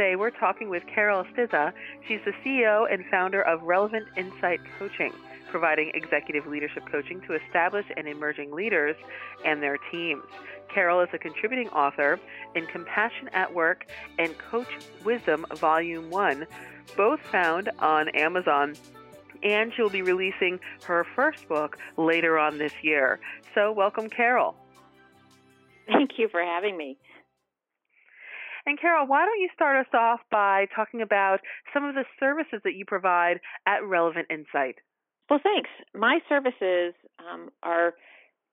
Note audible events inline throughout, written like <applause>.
Today we're talking with Carol Stizza. She's the CEO and founder of Relevant Insight Coaching providing executive leadership coaching to established and emerging leaders and their teams. Carol is a contributing author in Compassion at Work and Coach Wisdom Volume 1, both found on Amazon. And she'll be releasing her first book later on this year. So, welcome, Carol. Thank you for having me. And Carol, why don't you start us off by talking about some of the services that you provide at Relevant Insight? Well, thanks. My services um, are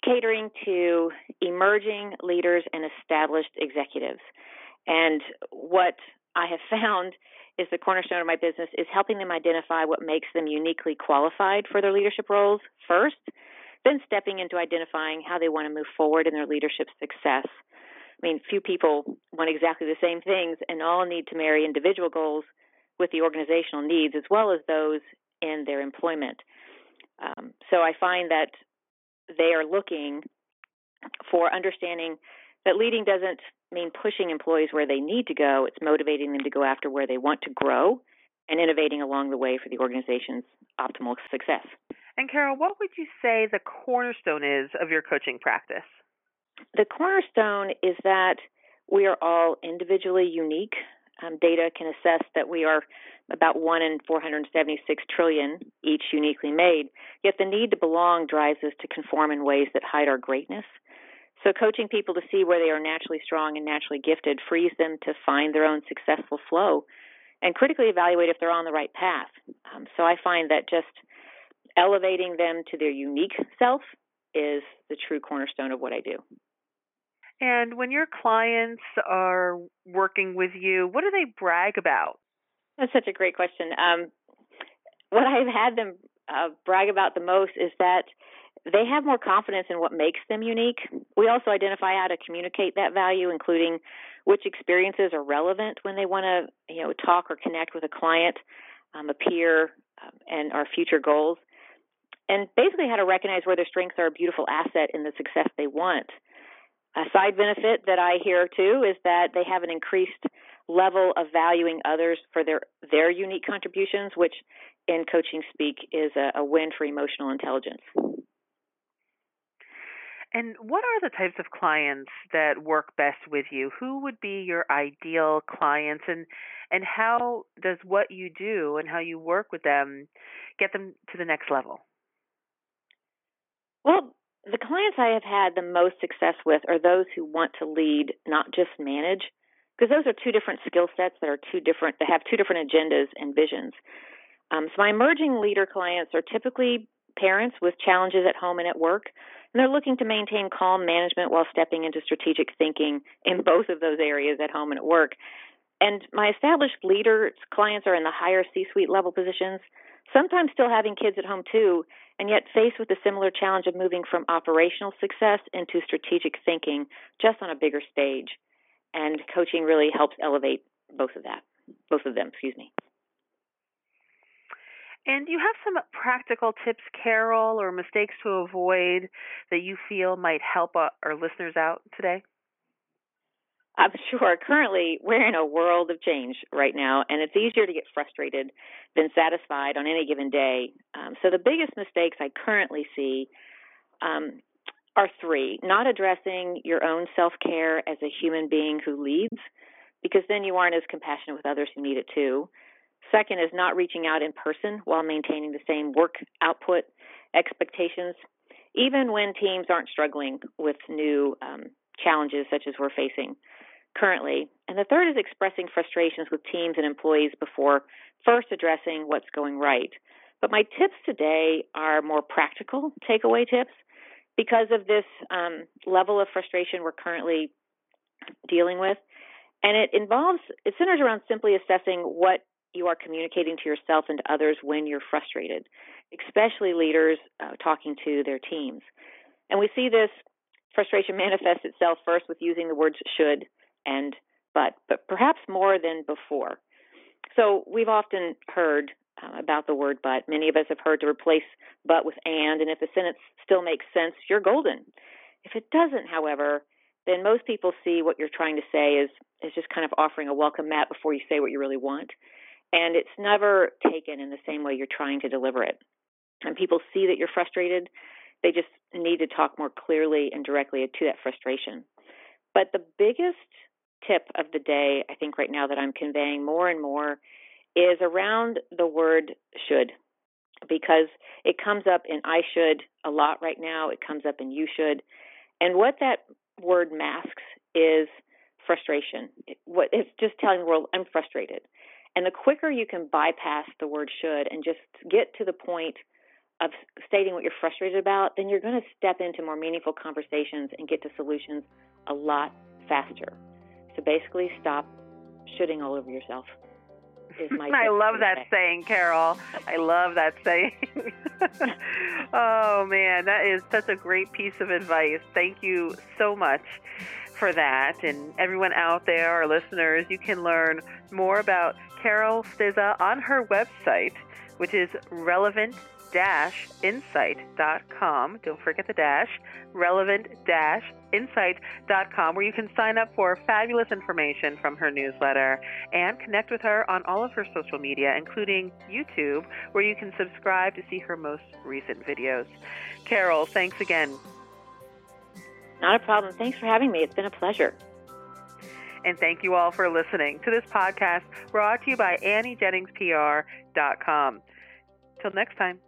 catering to emerging leaders and established executives. And what I have <laughs> found is the cornerstone of my business is helping them identify what makes them uniquely qualified for their leadership roles first, then stepping into identifying how they want to move forward in their leadership success. I mean, few people want exactly the same things and all need to marry individual goals with the organizational needs as well as those in their employment. Um, so I find that they are looking for understanding that leading doesn't mean pushing employees where they need to go. It's motivating them to go after where they want to grow and innovating along the way for the organization's optimal success. And Carol, what would you say the cornerstone is of your coaching practice? The cornerstone is that we are all individually unique. Um, data can assess that we are about 1 in 476 trillion, each uniquely made. Yet the need to belong drives us to conform in ways that hide our greatness. So, coaching people to see where they are naturally strong and naturally gifted frees them to find their own successful flow and critically evaluate if they're on the right path. Um, so, I find that just elevating them to their unique self is the true cornerstone of what I do. And when your clients are working with you, what do they brag about? That's such a great question. Um, what I've had them uh, brag about the most is that they have more confidence in what makes them unique. We also identify how to communicate that value, including which experiences are relevant when they want to, you know, talk or connect with a client, um, a peer, um, and our future goals. And basically, how to recognize where their strengths are a beautiful asset in the success they want. A side benefit that I hear too is that they have an increased level of valuing others for their their unique contributions, which in coaching speak is a, a win for emotional intelligence. And what are the types of clients that work best with you? Who would be your ideal clients and and how does what you do and how you work with them get them to the next level? Well, the clients I have had the most success with are those who want to lead, not just manage because those are two different skill sets that are two different that have two different agendas and visions. Um, so my emerging leader clients are typically parents with challenges at home and at work, and they're looking to maintain calm management while stepping into strategic thinking in both of those areas at home and at work. And my established leader clients are in the higher C-suite level positions, sometimes still having kids at home too, and yet faced with the similar challenge of moving from operational success into strategic thinking just on a bigger stage and coaching really helps elevate both of that, both of them, excuse me. And you have some practical tips, Carol, or mistakes to avoid that you feel might help uh, our listeners out today? I'm <laughs> sure. Currently, we're in a world of change right now, and it's easier to get frustrated than satisfied on any given day. Um, so, the biggest mistakes I currently see um, are three not addressing your own self care as a human being who leads, because then you aren't as compassionate with others who need it too. Second is not reaching out in person while maintaining the same work output expectations, even when teams aren't struggling with new um, challenges such as we're facing currently. And the third is expressing frustrations with teams and employees before first addressing what's going right. But my tips today are more practical takeaway tips because of this um, level of frustration we're currently dealing with. And it involves, it centers around simply assessing what you are communicating to yourself and to others when you're frustrated. especially leaders uh, talking to their teams. And we see this frustration manifest itself first with using the words should and but, but perhaps more than before. So we've often heard uh, about the word but. Many of us have heard to replace but with and, and if the sentence still makes sense, you're golden. If it doesn't, however, then most people see what you're trying to say is is just kind of offering a welcome mat before you say what you really want. And it's never taken in the same way you're trying to deliver it. And people see that you're frustrated. They just need to talk more clearly and directly to that frustration. But the biggest tip of the day, I think, right now that I'm conveying more and more is around the word should because it comes up in I should a lot right now. It comes up in you should. And what that word masks is frustration. What it's just telling the world I'm frustrated. And the quicker you can bypass the word should and just get to the point of stating what you're frustrated about, then you're going to step into more meaningful conversations and get to solutions a lot faster. So basically, stop shooting all over yourself. <laughs> I love that saying, Carol. I love that saying. <laughs> oh man, that is such a great piece of advice. Thank you so much for that. And everyone out there, our listeners, you can learn more about Carol Stizza on her website, which is relevant insight.com. Don't forget the dash, relevant insight.com, where you can sign up for fabulous information from her newsletter and connect with her on all of her social media, including YouTube, where you can subscribe to see her most recent videos. Carol, thanks again. Not a problem. Thanks for having me. It's been a pleasure. And thank you all for listening to this podcast brought to you by AnnieJenningsPR.com. Till next time.